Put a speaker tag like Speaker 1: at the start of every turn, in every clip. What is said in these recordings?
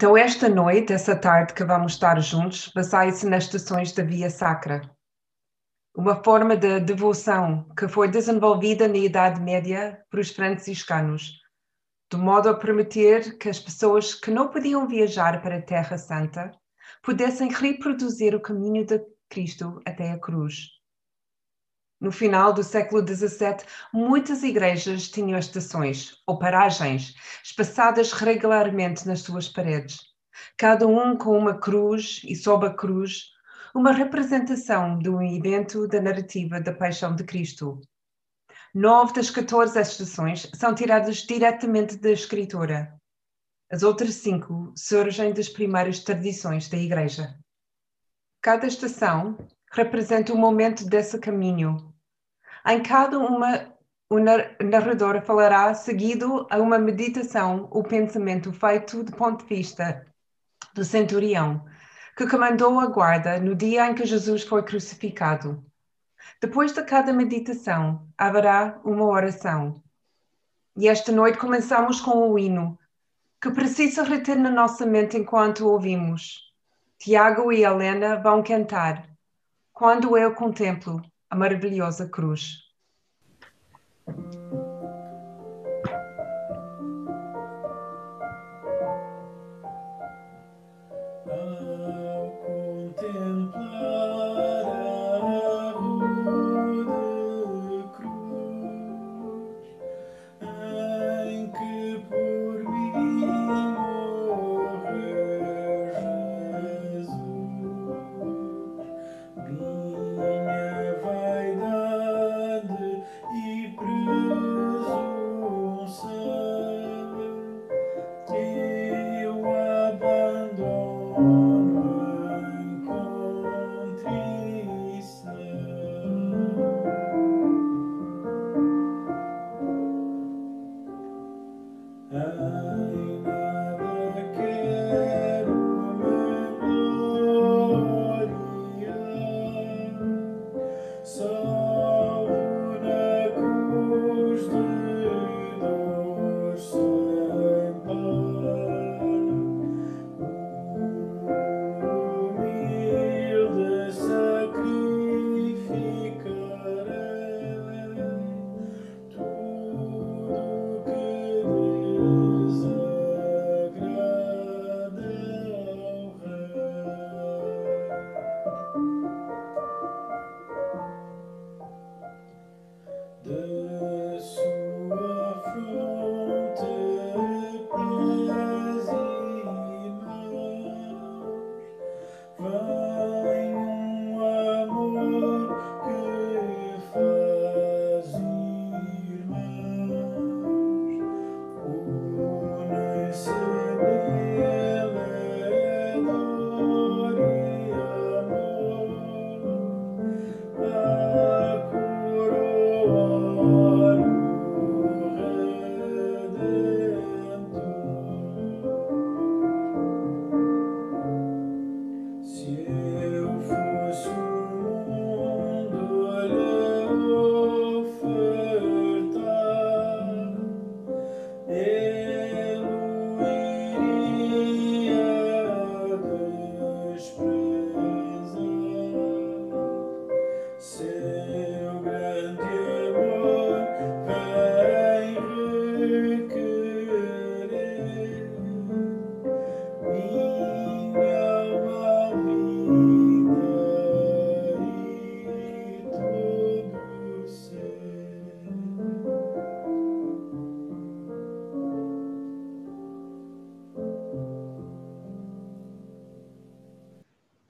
Speaker 1: Então, esta noite, essa tarde que vamos estar juntos, baseia-se nas estações da Via Sacra, uma forma de devoção que foi desenvolvida na Idade Média por os franciscanos, de modo a permitir que as pessoas que não podiam viajar para a Terra Santa pudessem reproduzir o caminho de Cristo até a cruz. No final do século XVII, muitas igrejas tinham estações ou paragens espaçadas regularmente nas suas paredes, cada um com uma cruz e sob a cruz uma representação de um evento da narrativa da paixão de Cristo. Nove das 14 estações são tiradas diretamente da Escritura. As outras cinco surgem das primeiras tradições da Igreja. Cada estação representa um momento desse caminho em cada uma, o narrador falará seguido a uma meditação ou pensamento feito do ponto de vista do centurião, que comandou a guarda no dia em que Jesus foi crucificado. Depois de cada meditação, haverá uma oração. E esta noite começamos com o hino, que precisa reter na nossa mente enquanto ouvimos. Tiago e Helena vão cantar. Quando eu contemplo a maravilhosa cruz.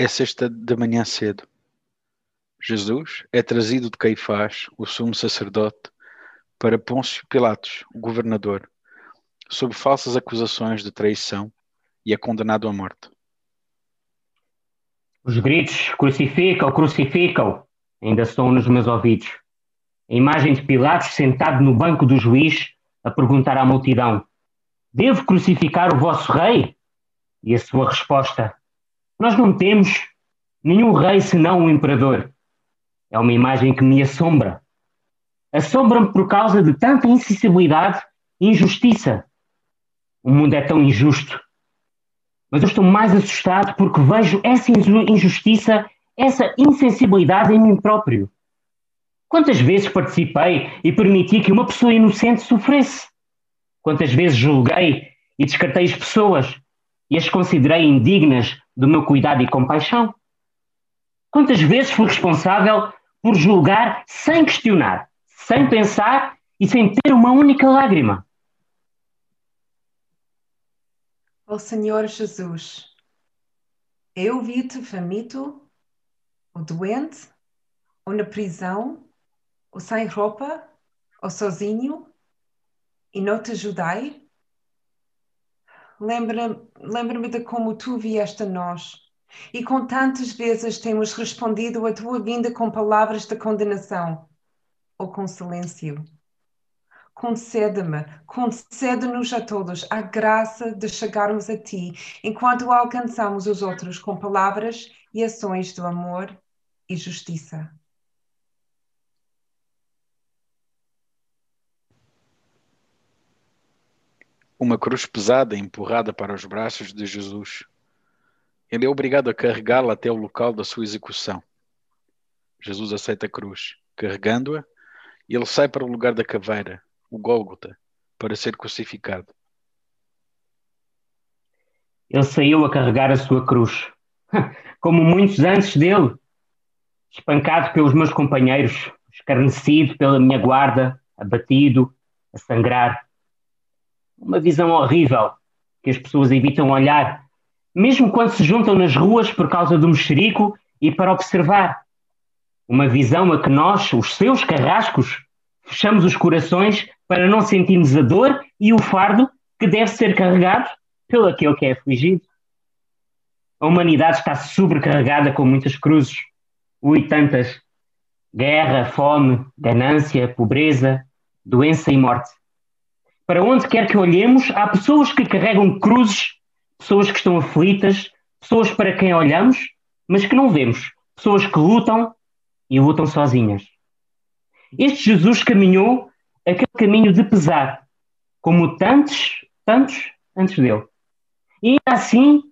Speaker 2: É sexta da manhã cedo. Jesus é trazido de Caifás, o sumo sacerdote, para Pôncio Pilatos, o governador, sob falsas acusações de traição e é condenado à morte.
Speaker 3: Os gritos crucificam, crucificam, ainda estão nos meus ouvidos. A imagem de Pilatos sentado no banco do juiz a perguntar à multidão: Devo crucificar o vosso rei? E a sua resposta: nós não temos nenhum rei senão o imperador. É uma imagem que me assombra. Assombra-me por causa de tanta insensibilidade e injustiça. O mundo é tão injusto. Mas eu estou mais assustado porque vejo essa injustiça, essa insensibilidade em mim próprio. Quantas vezes participei e permiti que uma pessoa inocente sofresse? Quantas vezes julguei e descartei as pessoas e as considerei indignas do meu cuidado e compaixão? Quantas vezes fui responsável por julgar sem questionar, sem pensar e sem ter uma única lágrima?
Speaker 4: Ó oh, Senhor Jesus, eu vi-te faminto, ou doente, ou na prisão, ou sem roupa, ou sozinho, e não te ajudei? Lembra-me lembra de como tu vieste a nós e com tantas vezes temos respondido à tua vinda com palavras de condenação ou com silêncio. Concede-me, concede-nos a todos a graça de chegarmos a ti enquanto alcançamos os outros com palavras e ações de amor e justiça.
Speaker 2: Uma cruz pesada empurrada para os braços de Jesus. Ele é obrigado a carregá-la até o local da sua execução. Jesus aceita a cruz. Carregando-a, ele sai para o lugar da caveira, o Gólgota, para ser crucificado.
Speaker 3: Ele saiu a carregar a sua cruz, como muitos antes dele, espancado pelos meus companheiros, escarnecido pela minha guarda, abatido, a sangrar. Uma visão horrível que as pessoas evitam olhar, mesmo quando se juntam nas ruas por causa do mexerico e para observar. Uma visão a que nós, os seus carrascos, fechamos os corações para não sentirmos a dor e o fardo que deve ser carregado pelo aquele que é afligido. A humanidade está sobrecarregada com muitas cruzes. Ui, tantas. Guerra, fome, ganância, pobreza, doença e morte. Para onde quer que olhemos, há pessoas que carregam cruzes, pessoas que estão aflitas, pessoas para quem olhamos, mas que não vemos, pessoas que lutam e lutam sozinhas. Este Jesus caminhou aquele caminho de pesar, como tantos, tantos antes dele. E ainda assim,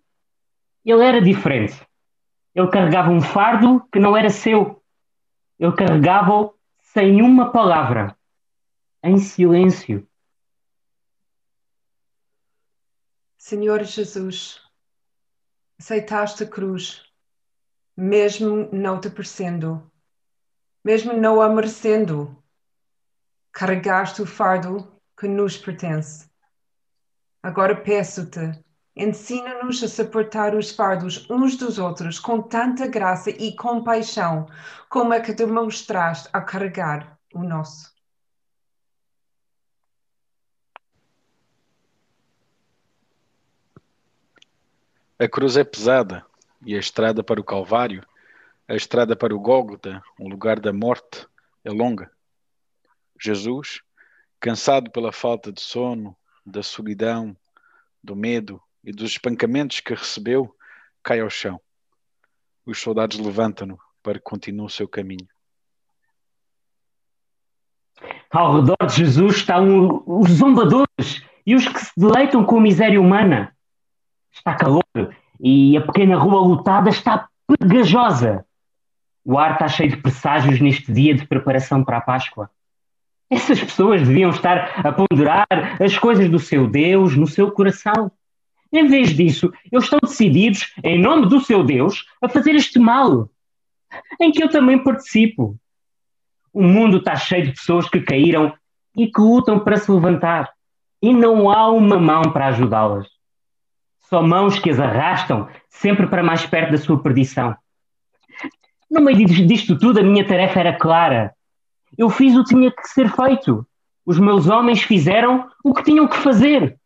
Speaker 3: ele era diferente. Ele carregava um fardo que não era seu. Ele carregava-o sem uma palavra, em silêncio.
Speaker 4: Senhor Jesus, aceitaste a cruz, mesmo não te parecendo, mesmo não a merecendo carregaste o fardo que nos pertence. Agora peço-te, ensina-nos a suportar os fardos uns dos outros com tanta graça e compaixão como é que demonstraste a carregar o nosso.
Speaker 2: A cruz é pesada e a estrada para o Calvário, a estrada para o Gólgota, o lugar da morte, é longa. Jesus, cansado pela falta de sono, da solidão, do medo e dos espancamentos que recebeu, cai ao chão. Os soldados levantam-no para que continue o seu caminho.
Speaker 3: Ao redor de Jesus estão os zombadores e os que se deleitam com a miséria humana. Está calor e a pequena rua lotada está pegajosa. O ar está cheio de presságios neste dia de preparação para a Páscoa. Essas pessoas deviam estar a ponderar as coisas do seu Deus no seu coração. Em vez disso, eles estão decididos, em nome do seu Deus, a fazer este mal, em que eu também participo. O mundo está cheio de pessoas que caíram e que lutam para se levantar, e não há uma mão para ajudá-las. Só mãos que as arrastam sempre para mais perto da sua perdição. No meio disto tudo, a minha tarefa era clara eu fiz o que tinha que ser feito. Os meus homens fizeram o que tinham que fazer.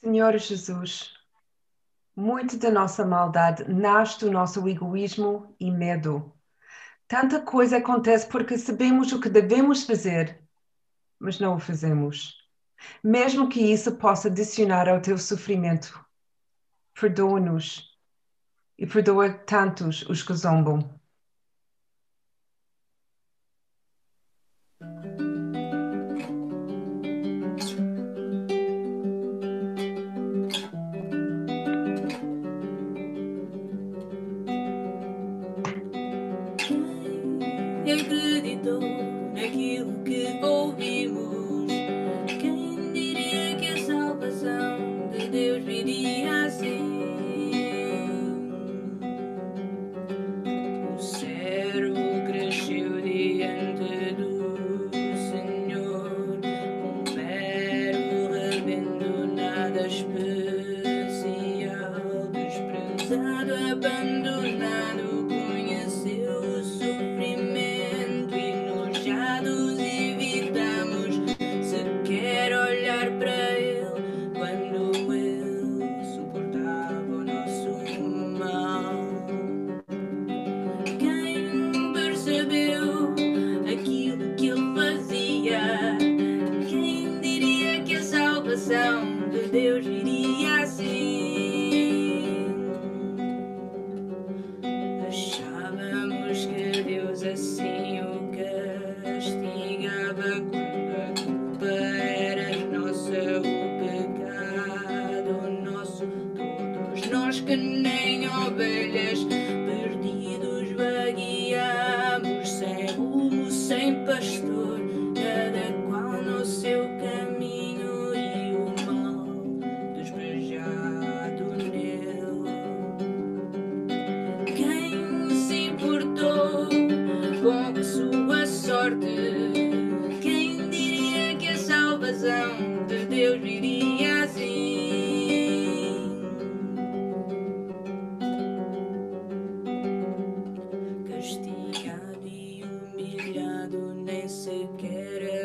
Speaker 4: Senhor Jesus, muito da nossa maldade nasce do nosso egoísmo e medo. Tanta coisa acontece porque sabemos o que devemos fazer, mas não o fazemos. Mesmo que isso possa adicionar ao teu sofrimento. Perdoa-nos e perdoa tantos os que zombam.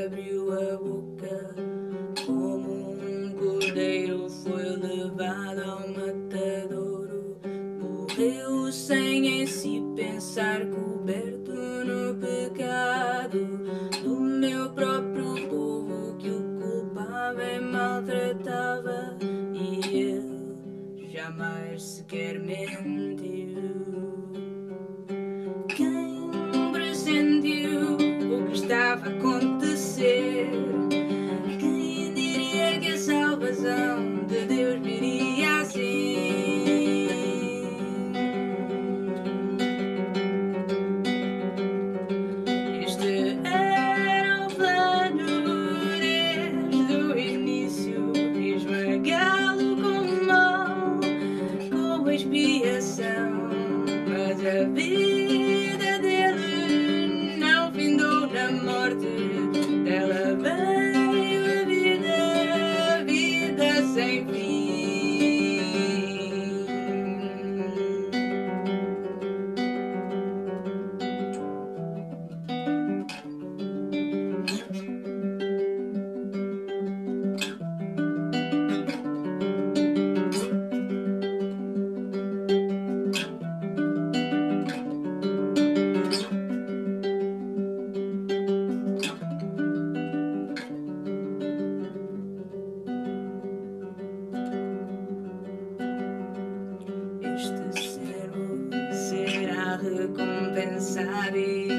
Speaker 5: abriu a boca como um cordeiro foi levado ao matadouro morreu sem em si pensar coberto no pecado do meu próprio povo que o culpava e maltratava e ele jamais sequer mentiu estava
Speaker 2: acontecendo? Hare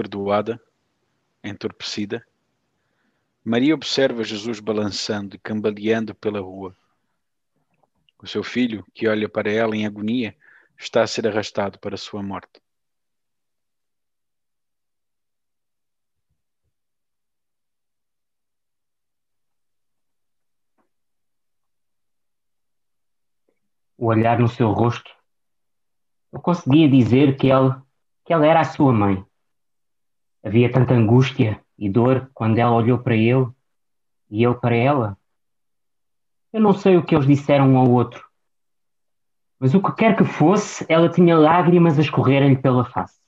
Speaker 2: atordoada, entorpecida, Maria observa Jesus balançando e cambaleando pela rua. O seu filho, que olha para ela em agonia, está a ser arrastado para a sua morte.
Speaker 3: O olhar no seu rosto, eu conseguia dizer que ela, que ela era a sua mãe. Havia tanta angústia e dor quando ela olhou para ele e ele para ela. Eu não sei o que eles disseram um ao outro, mas o que quer que fosse, ela tinha lágrimas a escorrerem-lhe pela face.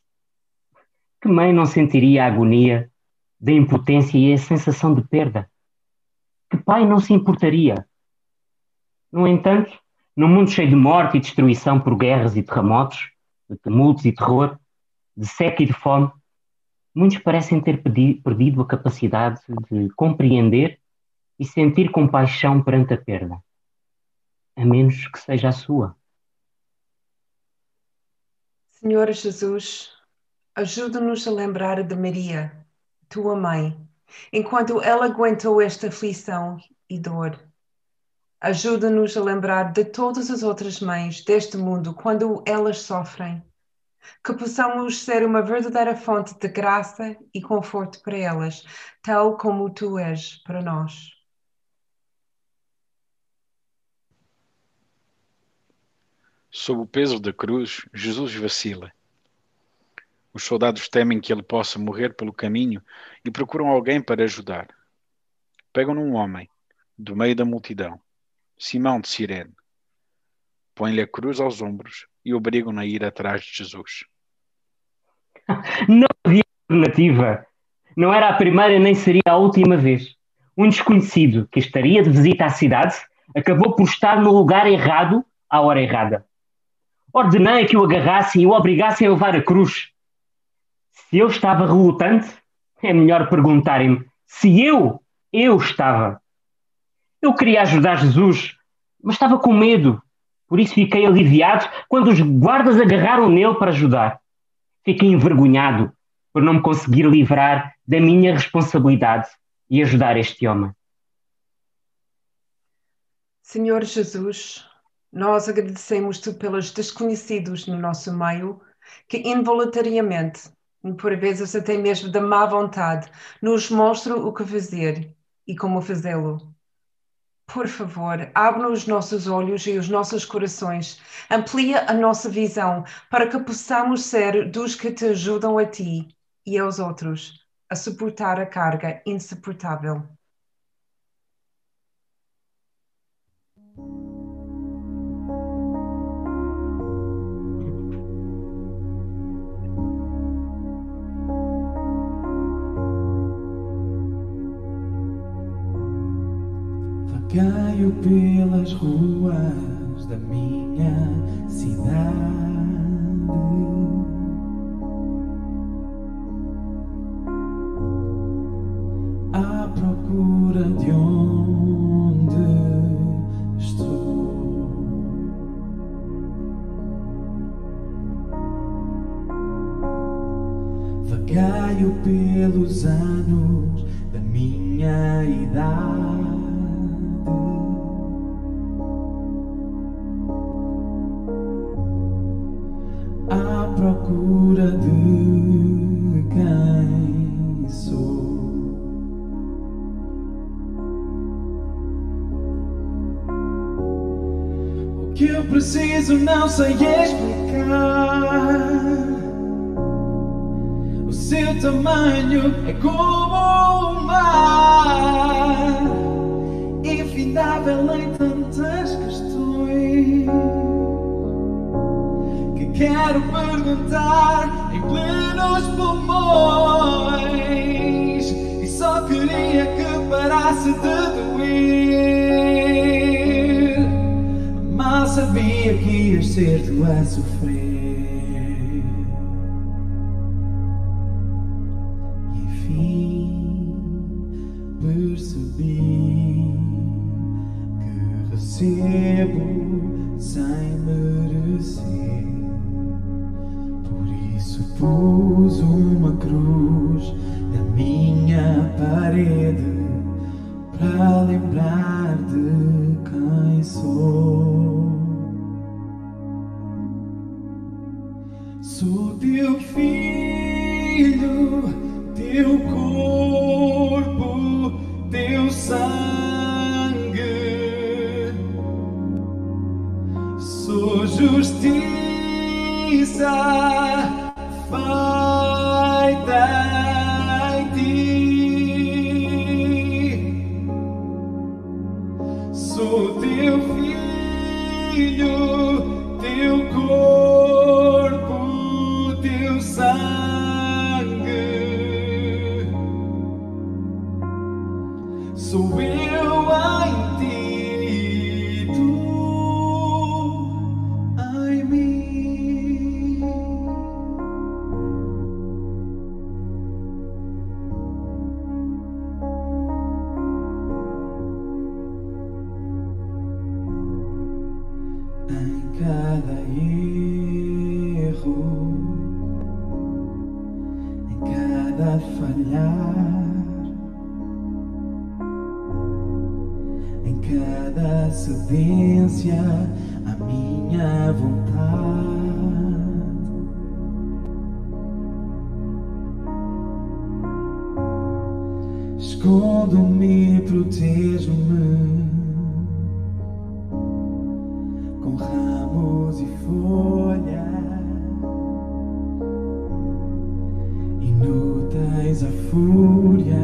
Speaker 3: Que mãe não sentiria a agonia da impotência e a sensação de perda? Que pai não se importaria? No entanto, num mundo cheio de morte e destruição por guerras e terremotos, de tumultos e terror, de seca e de fome, muitos parecem ter perdido a capacidade de compreender e sentir compaixão perante a perda, a menos que seja a sua.
Speaker 4: Senhor Jesus, ajuda-nos a lembrar de Maria, tua mãe, enquanto ela aguentou esta aflição e dor. Ajuda-nos a lembrar de todas as outras mães deste mundo quando elas sofrem. Que possamos ser uma verdadeira fonte de graça e conforto para elas, tal como tu és para nós.
Speaker 2: Sob o peso da cruz, Jesus vacila. Os soldados temem que ele possa morrer pelo caminho e procuram alguém para ajudar. Pegam num homem, do meio da multidão, Simão de Cirene. Põem-lhe a cruz aos ombros e obrigam-no a ir atrás de Jesus.
Speaker 3: Não havia alternativa. Não era a primeira nem seria a última vez. Um desconhecido que estaria de visita à cidade acabou por estar no lugar errado à hora errada. Ordenei que o agarrassem e o obrigassem a levar a cruz. Se eu estava relutante, é melhor perguntarem-me se eu, eu estava. Eu queria ajudar Jesus, mas estava com medo. Por isso fiquei aliviado quando os guardas agarraram nele para ajudar. Fiquei envergonhado por não me conseguir livrar da minha responsabilidade e ajudar este homem.
Speaker 4: Senhor Jesus, nós agradecemos-te pelos desconhecidos no nosso meio que involuntariamente, por vezes até mesmo da má vontade, nos mostram o que fazer e como fazê-lo. Por favor, abre os nossos olhos e os nossos corações, amplia a nossa visão para que possamos ser dos que te ajudam a ti e aos outros a suportar a carga insuportável.
Speaker 1: Caio pelas ruas da minha cidade. À procura de onde estou. Vagaio pelos anos da minha idade. Procura de quem sou. O que eu preciso não sei explicar. O seu tamanho é como o mar, infindável em quero perguntar em plenos pulmões e só queria que parasse de doer. Mal sabia que ias ser tu a sofrer. Sou teu filho, teu corpo, teu sangue. Sou justiça. escolha. Inúteis a fúria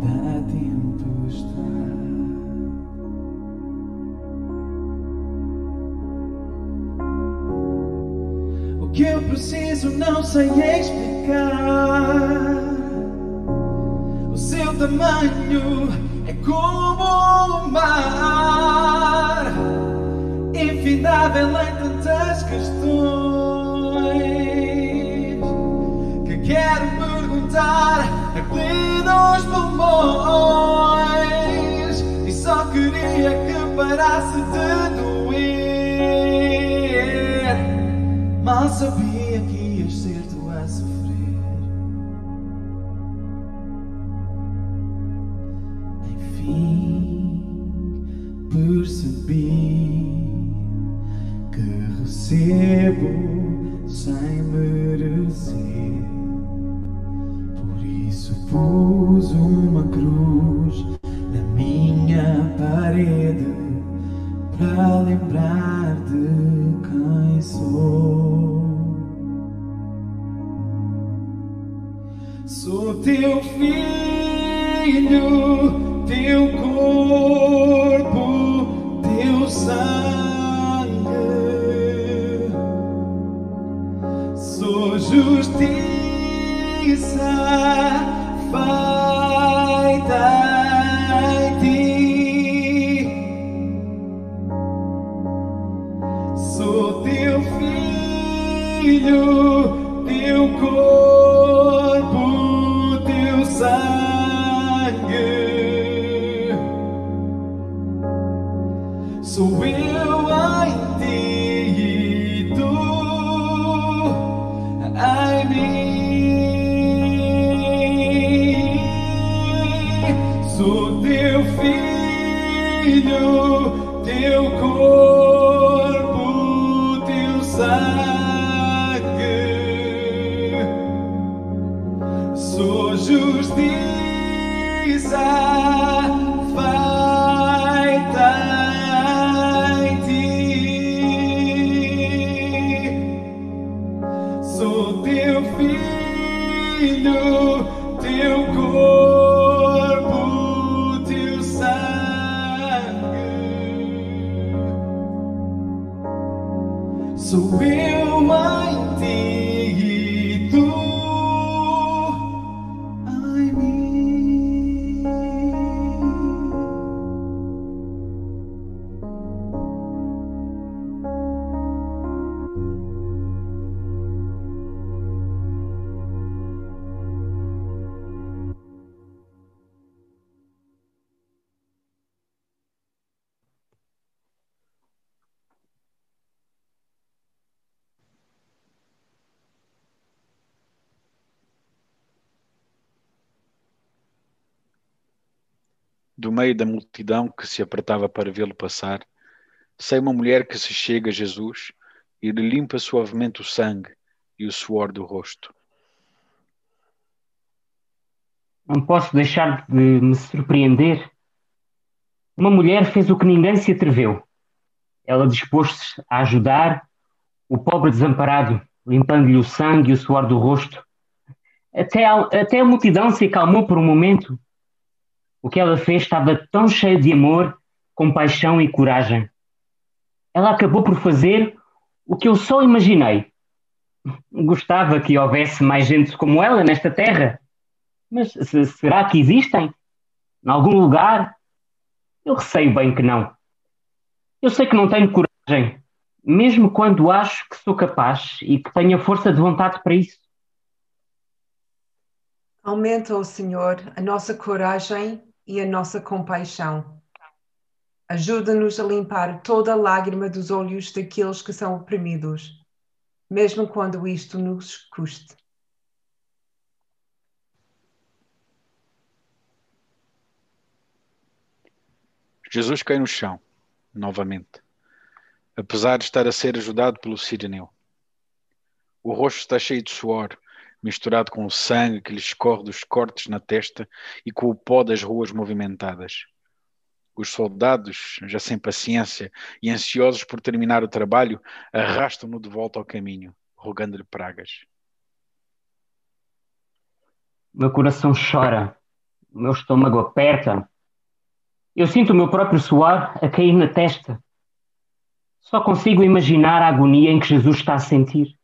Speaker 1: da tempestade. O que eu preciso não sei explicar. O seu tamanho é como o mar infindável em questões que quero perguntar a plenos pulmões e só queria que parasse de doer. Mal sabia.
Speaker 2: Do meio da multidão que se apertava para vê-lo passar, sei uma mulher que se chega a Jesus e lhe limpa suavemente o sangue e o suor do rosto.
Speaker 3: Não posso deixar de me surpreender. Uma mulher fez o que ninguém se atreveu. Ela dispôs-se a ajudar o pobre desamparado, limpando-lhe o sangue e o suor do rosto. Até a, até a multidão se acalmou por um momento. O que ela fez estava tão cheio de amor, compaixão e coragem. Ela acabou por fazer o que eu só imaginei. Gostava que houvesse mais gente como ela nesta terra. Mas se, será que existem? Em algum lugar? Eu receio bem que não. Eu sei que não tenho coragem, mesmo quando acho que sou capaz e que tenho a força de vontade para isso.
Speaker 4: Aumenta, ó Senhor, a nossa coragem e a nossa compaixão. Ajuda-nos a limpar toda a lágrima dos olhos daqueles que são oprimidos, mesmo quando isto nos custe.
Speaker 2: Jesus cai no chão, novamente, apesar de estar a ser ajudado pelo sirineu. O rosto está cheio de suor, misturado com o sangue que lhe escorre dos cortes na testa e com o pó das ruas movimentadas. Os soldados, já sem paciência e ansiosos por terminar o trabalho, arrastam-no de volta ao caminho, rogando-lhe pragas.
Speaker 3: Meu coração chora, meu estômago aperta. Eu sinto o meu próprio suor a cair na testa. Só consigo imaginar a agonia em que Jesus está a sentir.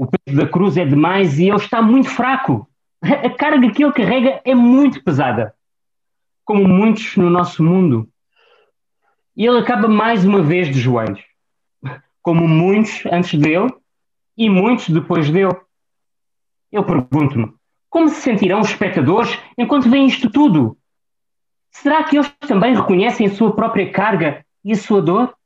Speaker 3: O peso da cruz é demais e ele está muito fraco. A carga que ele carrega é muito pesada, como muitos no nosso mundo. E ele acaba mais uma vez de joelhos, como muitos antes dele e muitos depois dele. Eu pergunto-me, como se sentirão os espectadores enquanto veem isto tudo? Será que eles também reconhecem a sua própria carga e a sua dor?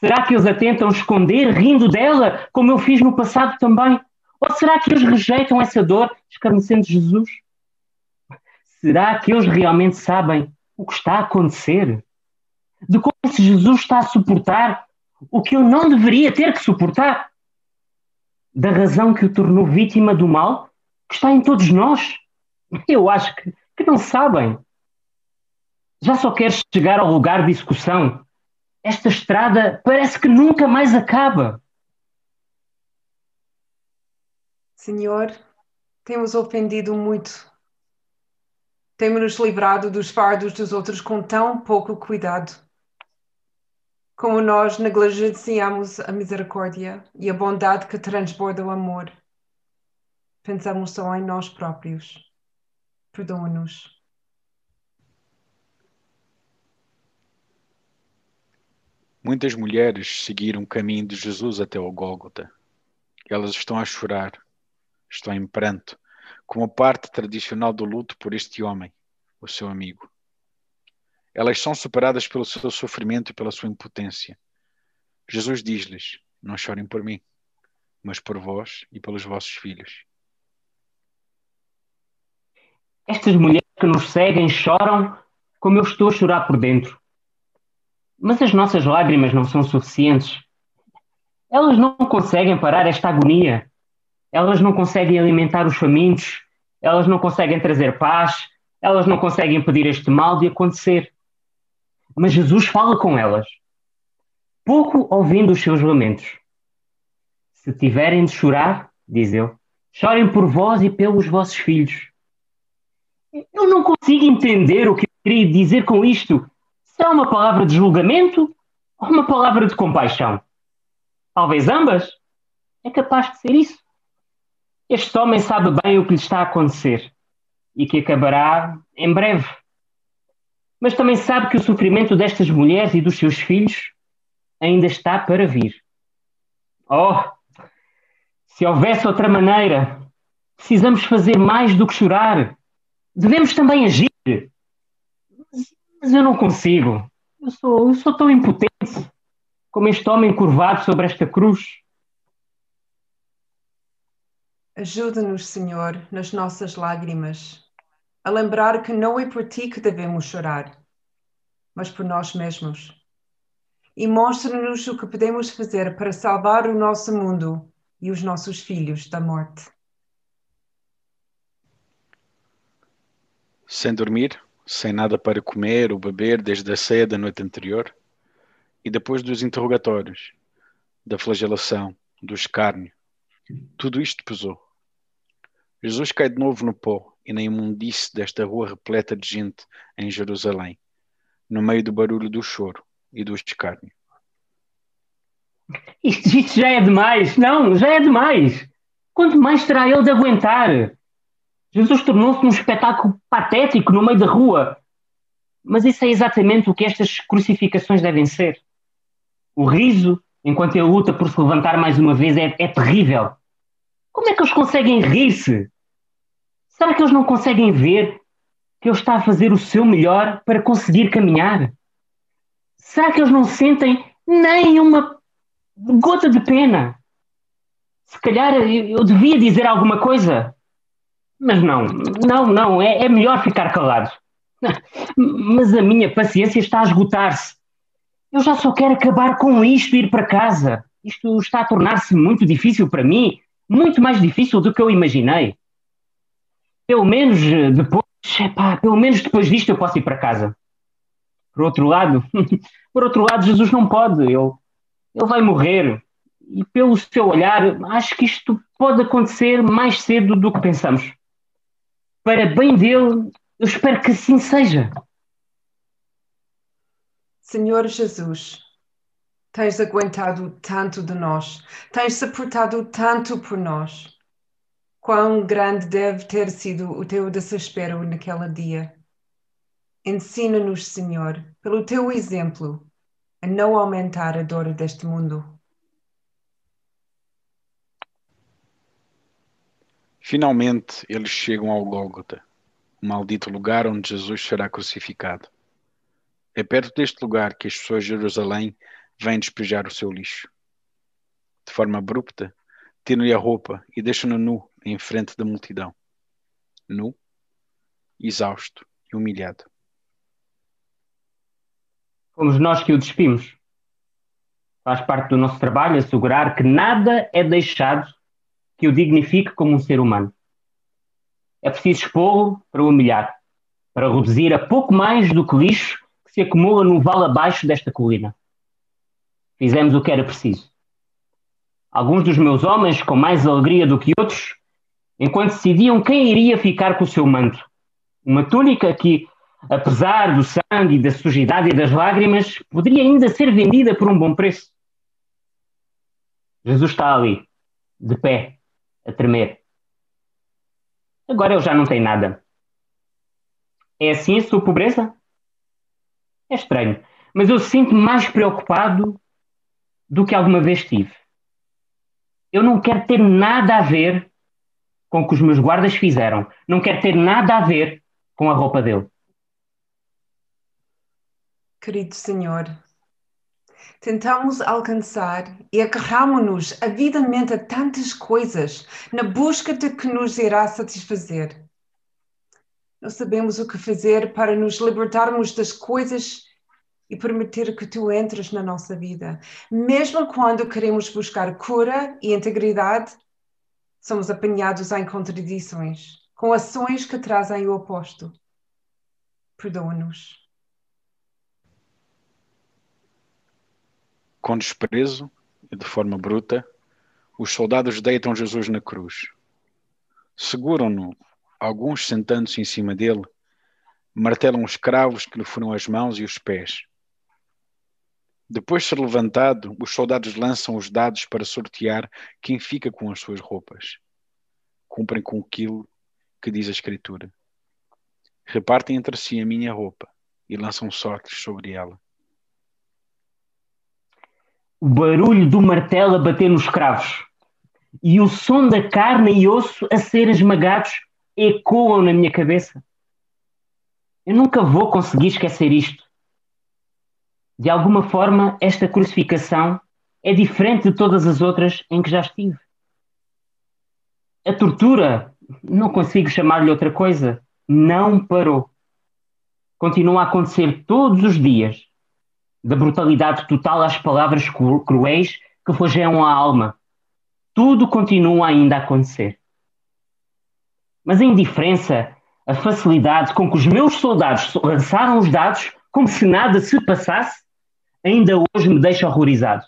Speaker 3: Será que eles a tentam esconder, rindo dela, como eu fiz no passado também? Ou será que eles rejeitam essa dor, escarnecendo Jesus? Será que eles realmente sabem o que está a acontecer? De como se Jesus está a suportar o que eu não deveria ter que suportar? Da razão que o tornou vítima do mal que está em todos nós? Eu acho que, que não sabem. Já só queres chegar ao lugar de execução esta estrada parece que nunca mais acaba.
Speaker 4: Senhor, temos ofendido muito. Temos-nos livrado dos fardos dos outros com tão pouco cuidado. Como nós negligenciamos a misericórdia e a bondade que transborda o amor, pensamos só em nós próprios. Perdoa-nos.
Speaker 2: Muitas mulheres seguiram o caminho de Jesus até o Gólgota. Elas estão a chorar, estão em pranto, como parte tradicional do luto por este homem, o seu amigo. Elas são superadas pelo seu sofrimento e pela sua impotência. Jesus diz-lhes: Não chorem por mim, mas por vós e pelos vossos filhos.
Speaker 3: Estas mulheres que nos seguem choram como eu estou a chorar por dentro. Mas as nossas lágrimas não são suficientes. Elas não conseguem parar esta agonia. Elas não conseguem alimentar os famintos. Elas não conseguem trazer paz. Elas não conseguem impedir este mal de acontecer. Mas Jesus fala com elas, pouco ouvindo os seus lamentos. Se tiverem de chorar, diz ele, chorem por vós e pelos vossos filhos. Eu não consigo entender o que eu queria dizer com isto. Será uma palavra de julgamento ou uma palavra de compaixão? Talvez ambas. É capaz de ser isso. Este homem sabe bem o que lhe está a acontecer e que acabará em breve. Mas também sabe que o sofrimento destas mulheres e dos seus filhos ainda está para vir. Oh, se houvesse outra maneira, precisamos fazer mais do que chorar. Devemos também agir. Mas eu não consigo. Eu sou, eu sou tão impotente como este homem curvado sobre esta cruz.
Speaker 4: Ajuda-nos, Senhor, nas nossas lágrimas. a lembrar que não é por ti que devemos chorar, mas por nós mesmos. E mostra-nos o que podemos fazer para salvar o nosso mundo e os nossos filhos da morte.
Speaker 2: Sem dormir, sem nada para comer ou beber desde a ceia da noite anterior, e depois dos interrogatórios, da flagelação, do escárnio, tudo isto pesou. Jesus cai de novo no pó e na imundice desta rua repleta de gente em Jerusalém, no meio do barulho do choro e do escárnio.
Speaker 3: Isto, isto já é demais. Não, já é demais. Quanto mais terá ele de aguentar? Jesus tornou-se um espetáculo patético no meio da rua. Mas isso é exatamente o que estas crucificações devem ser. O riso, enquanto ele luta por se levantar mais uma vez, é, é terrível. Como é que eles conseguem rir-se? Será que eles não conseguem ver que ele está a fazer o seu melhor para conseguir caminhar? Será que eles não sentem nem uma gota de pena? Se calhar eu devia dizer alguma coisa. Mas não, não, não, é, é melhor ficar calado. Mas a minha paciência está a esgotar-se. Eu já só quero acabar com isto e ir para casa. Isto está a tornar-se muito difícil para mim, muito mais difícil do que eu imaginei. Pelo menos eh, depois, epá, pelo menos depois disto eu posso ir para casa. Por outro lado, por outro lado, Jesus não pode. Ele, ele vai morrer. E pelo seu olhar, acho que isto pode acontecer mais cedo do que pensamos. Para bem dele, eu espero que assim seja.
Speaker 4: Senhor Jesus, tens aguentado tanto de nós, tens suportado tanto por nós. Quão grande deve ter sido o teu desespero naquele dia. Ensina-nos, Senhor, pelo teu exemplo, a não aumentar a dor deste mundo.
Speaker 2: Finalmente eles chegam ao Gólgota, o maldito lugar onde Jesus será crucificado. É perto deste lugar que as pessoas de Jerusalém vêm despejar o seu lixo. De forma abrupta, tiram-lhe a roupa e deixam-no nu em frente da multidão. Nu, exausto e humilhado.
Speaker 3: Fomos nós que o despimos. Faz parte do nosso trabalho assegurar que nada é deixado que o dignifique como um ser humano. É preciso expô-lo para o humilhar, para reduzir a pouco mais do que lixo que se acumula no vale abaixo desta colina. Fizemos o que era preciso. Alguns dos meus homens, com mais alegria do que outros, enquanto decidiam quem iria ficar com o seu manto. Uma túnica que, apesar do sangue, da sujidade e das lágrimas, poderia ainda ser vendida por um bom preço. Jesus está ali, de pé, a tremer. Agora ele já não tem nada. É assim a sua pobreza? É estranho, mas eu sinto-me mais preocupado do que alguma vez tive. Eu não quero ter nada a ver com o que os meus guardas fizeram. Não quero ter nada a ver com a roupa dele.
Speaker 4: Querido Senhor, tentamos alcançar e agarramos-nos avidamente a tantas coisas na busca de que nos irá satisfazer. Não sabemos o que fazer para nos libertarmos das coisas e permitir que tu entres na nossa vida. Mesmo quando queremos buscar cura e integridade, somos apanhados em contradições, com ações que trazem o oposto. Perdoa-nos.
Speaker 2: Com desprezo e de forma bruta, os soldados deitam Jesus na cruz. Seguram-no, alguns sentando-se em cima dele, martelam os cravos que lhe foram as mãos e os pés. Depois de ser levantado, os soldados lançam os dados para sortear quem fica com as suas roupas. Cumprem com aquilo que diz a Escritura. Repartem entre si a minha roupa e lançam sortes sobre ela.
Speaker 3: O barulho do martelo a bater nos cravos e o som da carne e osso a ser esmagados ecoam na minha cabeça. Eu nunca vou conseguir esquecer isto. De alguma forma, esta crucificação é diferente de todas as outras em que já estive. A tortura, não consigo chamar-lhe outra coisa, não parou. Continua a acontecer todos os dias, da brutalidade total às palavras cruéis que flageiam a alma. Tudo continua ainda a acontecer. Mas a indiferença, a facilidade com que os meus soldados lançaram os dados, como se nada se passasse, ainda hoje me deixa horrorizado.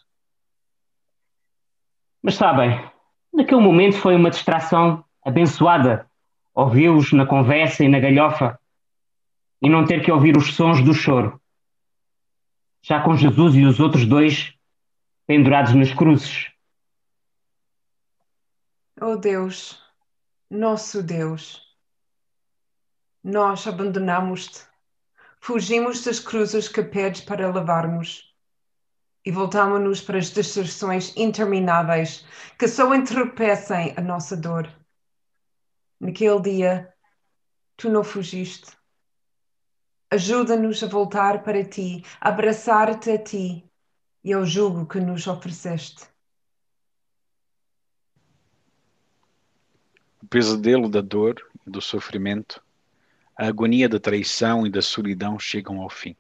Speaker 3: Mas sabem, naquele momento foi uma distração abençoada ouvi-los na conversa e na galhofa e não ter que ouvir os sons do choro. Já com Jesus e os outros dois pendurados nas cruzes.
Speaker 4: Oh Deus, nosso Deus, nós abandonamos-te, fugimos das cruzes que pedes para levarmos e voltamos-nos para as distrações intermináveis que só entorpecem a nossa dor. Naquele dia, tu não fugiste. Ajuda-nos a voltar para ti, abraçar-te a ti e ao jugo que nos ofereceste.
Speaker 2: O pesadelo da dor e do sofrimento, a agonia da traição e da solidão chegam ao fim.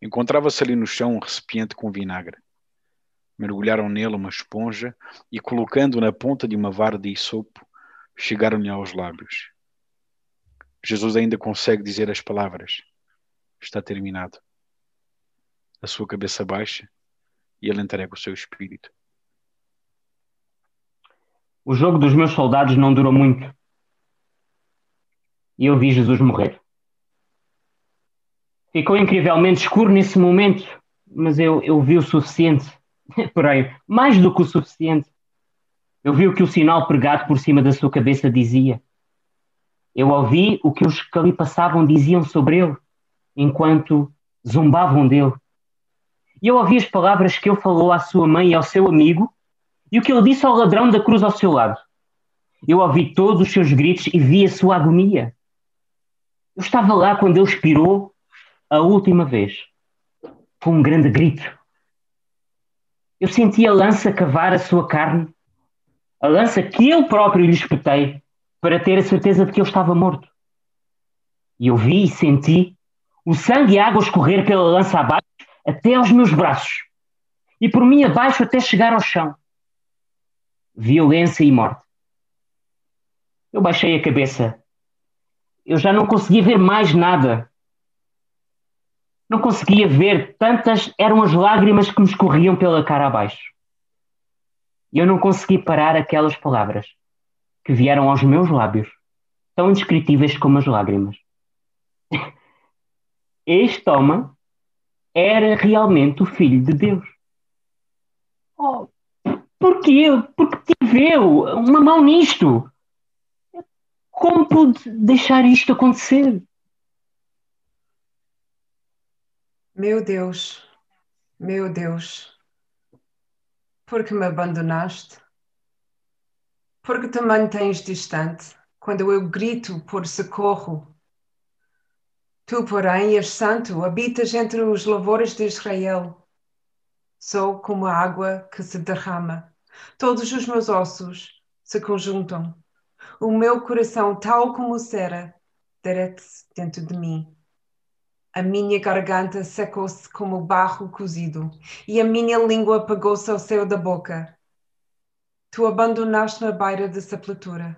Speaker 2: Encontrava-se ali no chão um recipiente com vinagre. Mergulharam nele uma esponja e, colocando na ponta de uma vara de isopo, chegaram-lhe aos lábios. Jesus ainda consegue dizer as palavras: Está terminado. A sua cabeça baixa e ele entrega o seu espírito.
Speaker 3: O jogo dos meus soldados não durou muito. E eu vi Jesus morrer. Ficou incrivelmente escuro nesse momento, mas eu, eu vi o suficiente. Porém, mais do que o suficiente eu vi o que o sinal pregado por cima da sua cabeça dizia. Eu ouvi o que os que ali passavam diziam sobre ele, enquanto zombavam dele. E eu ouvi as palavras que ele falou à sua mãe e ao seu amigo, e o que ele disse ao ladrão da cruz ao seu lado. Eu ouvi todos os seus gritos e vi a sua agonia. Eu estava lá quando ele expirou a última vez. Foi um grande grito. Eu senti a lança cavar a sua carne a lança que eu próprio lhe espetei para ter a certeza de que ele estava morto. E eu vi e senti o sangue e a água escorrer pela lança abaixo até aos meus braços e por mim abaixo até chegar ao chão. Violência e morte. Eu baixei a cabeça. Eu já não conseguia ver mais nada. Não conseguia ver, tantas eram as lágrimas que me escorriam pela cara abaixo. E eu não consegui parar aquelas palavras que vieram aos meus lábios, tão indescritíveis como as lágrimas. Este homem era realmente o Filho de Deus. Oh, porque Porque tive eu uma mão nisto. Como pude deixar isto acontecer?
Speaker 4: Meu Deus, meu Deus, porque me abandonaste? Porque te mantens distante quando eu grito por socorro? Tu, porém, és santo, habitas entre os louvores de Israel. Sou como a água que se derrama. Todos os meus ossos se conjuntam. O meu coração, tal como cera, derrete-se dentro de mim. A minha garganta secou-se como barro cozido, e a minha língua apagou-se ao céu da boca tu abandonaste na beira da sepultura.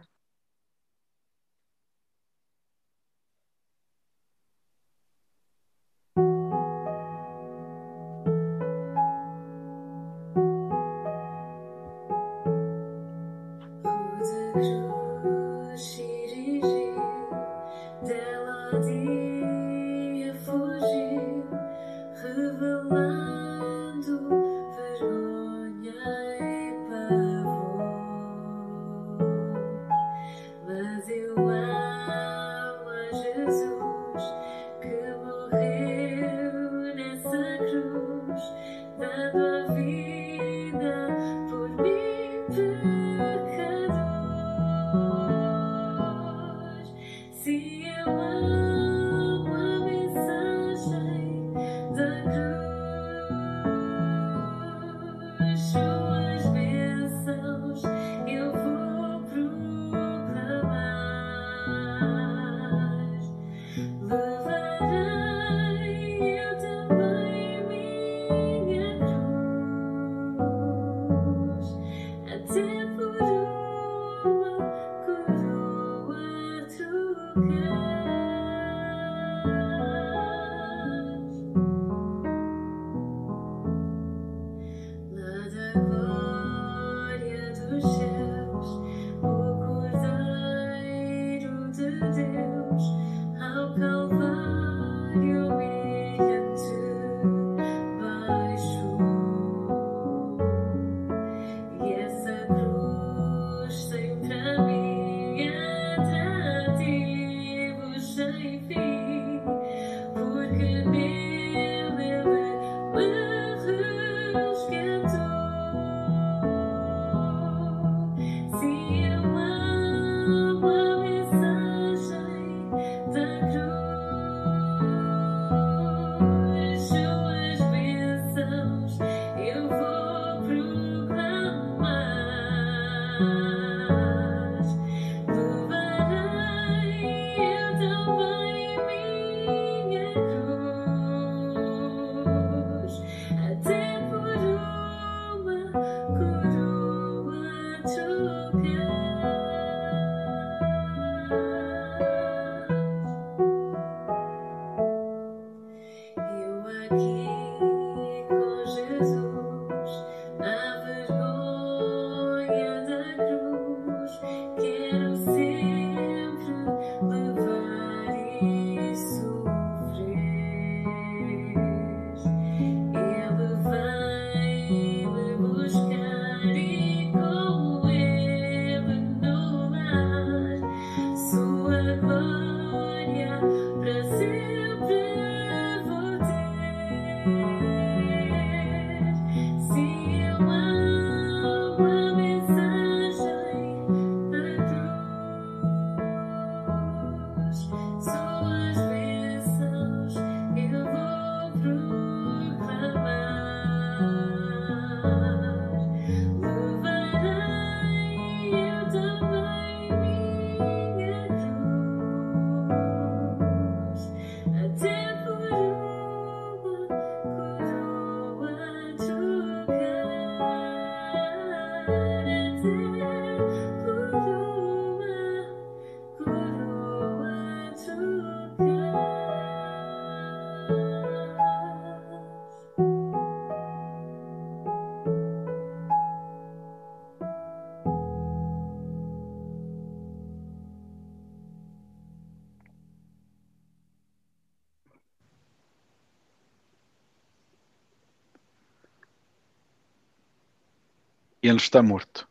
Speaker 2: Ele está morto.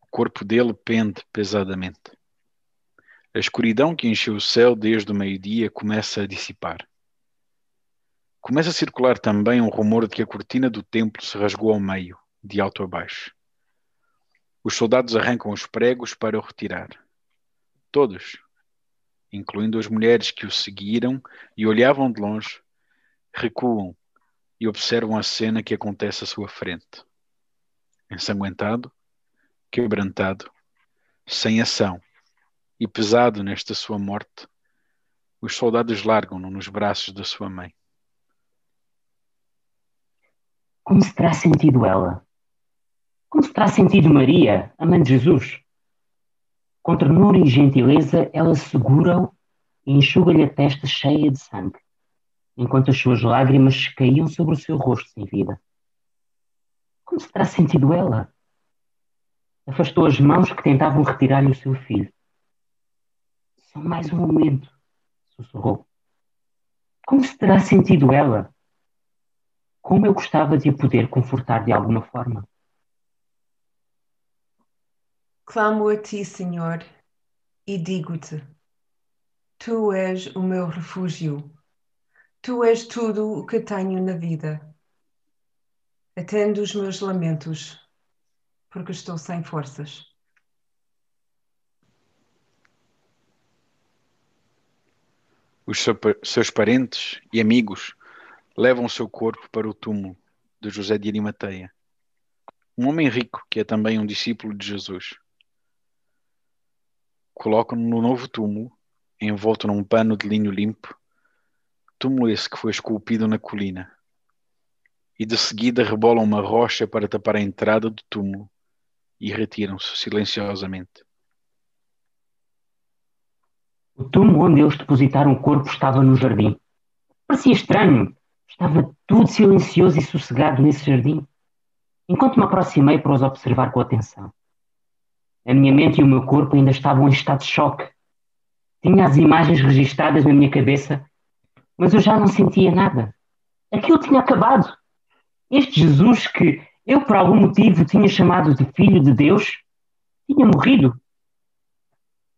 Speaker 2: O corpo dele pende pesadamente. A escuridão que encheu o céu desde o meio-dia começa a dissipar. Começa a circular também um rumor de que a cortina do templo se rasgou ao meio, de alto a baixo. Os soldados arrancam os pregos para o retirar. Todos, incluindo as mulheres que o seguiram e olhavam de longe, recuam e observam a cena que acontece à sua frente. Ensanguentado, quebrantado, sem ação e pesado nesta sua morte, os soldados largam-no nos braços da sua mãe.
Speaker 3: Como se terá sentido ela? Como se terá sentido Maria, a mãe de Jesus? Com ternura e gentileza, ela segura-o e enxuga-lhe a testa cheia de sangue, enquanto as suas lágrimas caíam sobre o seu rosto sem vida. Como se terá sentido ela? Afastou as mãos que tentavam retirar-lhe o seu filho. Só mais um momento, sussurrou. Como se terá sentido ela? Como eu gostava de a poder confortar de alguma forma.
Speaker 4: Clamo a ti, Senhor, e digo-te: Tu és o meu refúgio. Tu és tudo o que tenho na vida. Atende os meus lamentos, porque estou sem forças.
Speaker 2: Os seu- seus parentes e amigos levam o seu corpo para o túmulo de José de Arimateia, um homem rico que é também um discípulo de Jesus. Colocam-no no novo túmulo, envolto num pano de linho limpo, túmulo esse que foi esculpido na colina, e de seguida rebolam uma rocha para tapar a entrada do túmulo e retiram-se silenciosamente.
Speaker 3: O túmulo onde eles depositaram o corpo estava no jardim. Parecia estranho. Estava tudo silencioso e sossegado nesse jardim. Enquanto me aproximei para os observar com atenção. A minha mente e o meu corpo ainda estavam em estado de choque. Tinha as imagens registadas na minha cabeça, mas eu já não sentia nada. Aquilo tinha acabado. Este Jesus que eu, por algum motivo, tinha chamado de Filho de Deus, tinha morrido.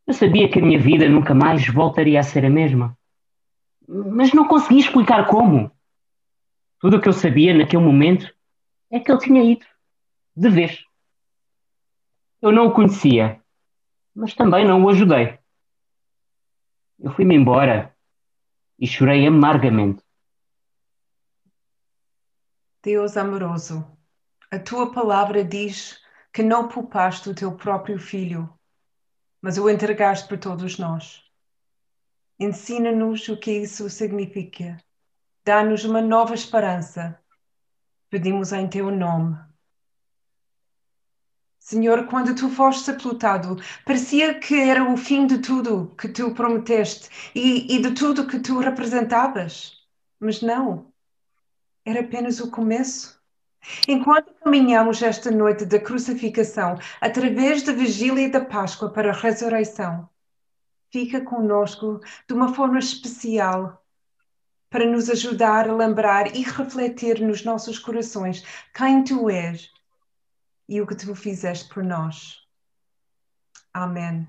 Speaker 3: Eu sabia que a minha vida nunca mais voltaria a ser a mesma. Mas não conseguia explicar como. Tudo o que eu sabia naquele momento é que ele tinha ido. De vez. Eu não o conhecia, mas também não o ajudei. Eu fui-me embora e chorei amargamente.
Speaker 4: Deus amoroso, a tua palavra diz que não poupaste o teu próprio filho, mas o entregaste por todos nós. Ensina-nos o que isso significa. Dá-nos uma nova esperança. Pedimos em teu nome. Senhor, quando tu foste sepultado, parecia que era o fim de tudo que tu prometeste e, e de tudo que tu representavas. Mas não, era apenas o começo. Enquanto caminhamos esta noite da crucificação, através da vigília da Páscoa para a ressurreição, fica conosco de uma forma especial para nos ajudar a lembrar e refletir nos nossos corações quem tu és e o que tu fizeste por nós. Amém.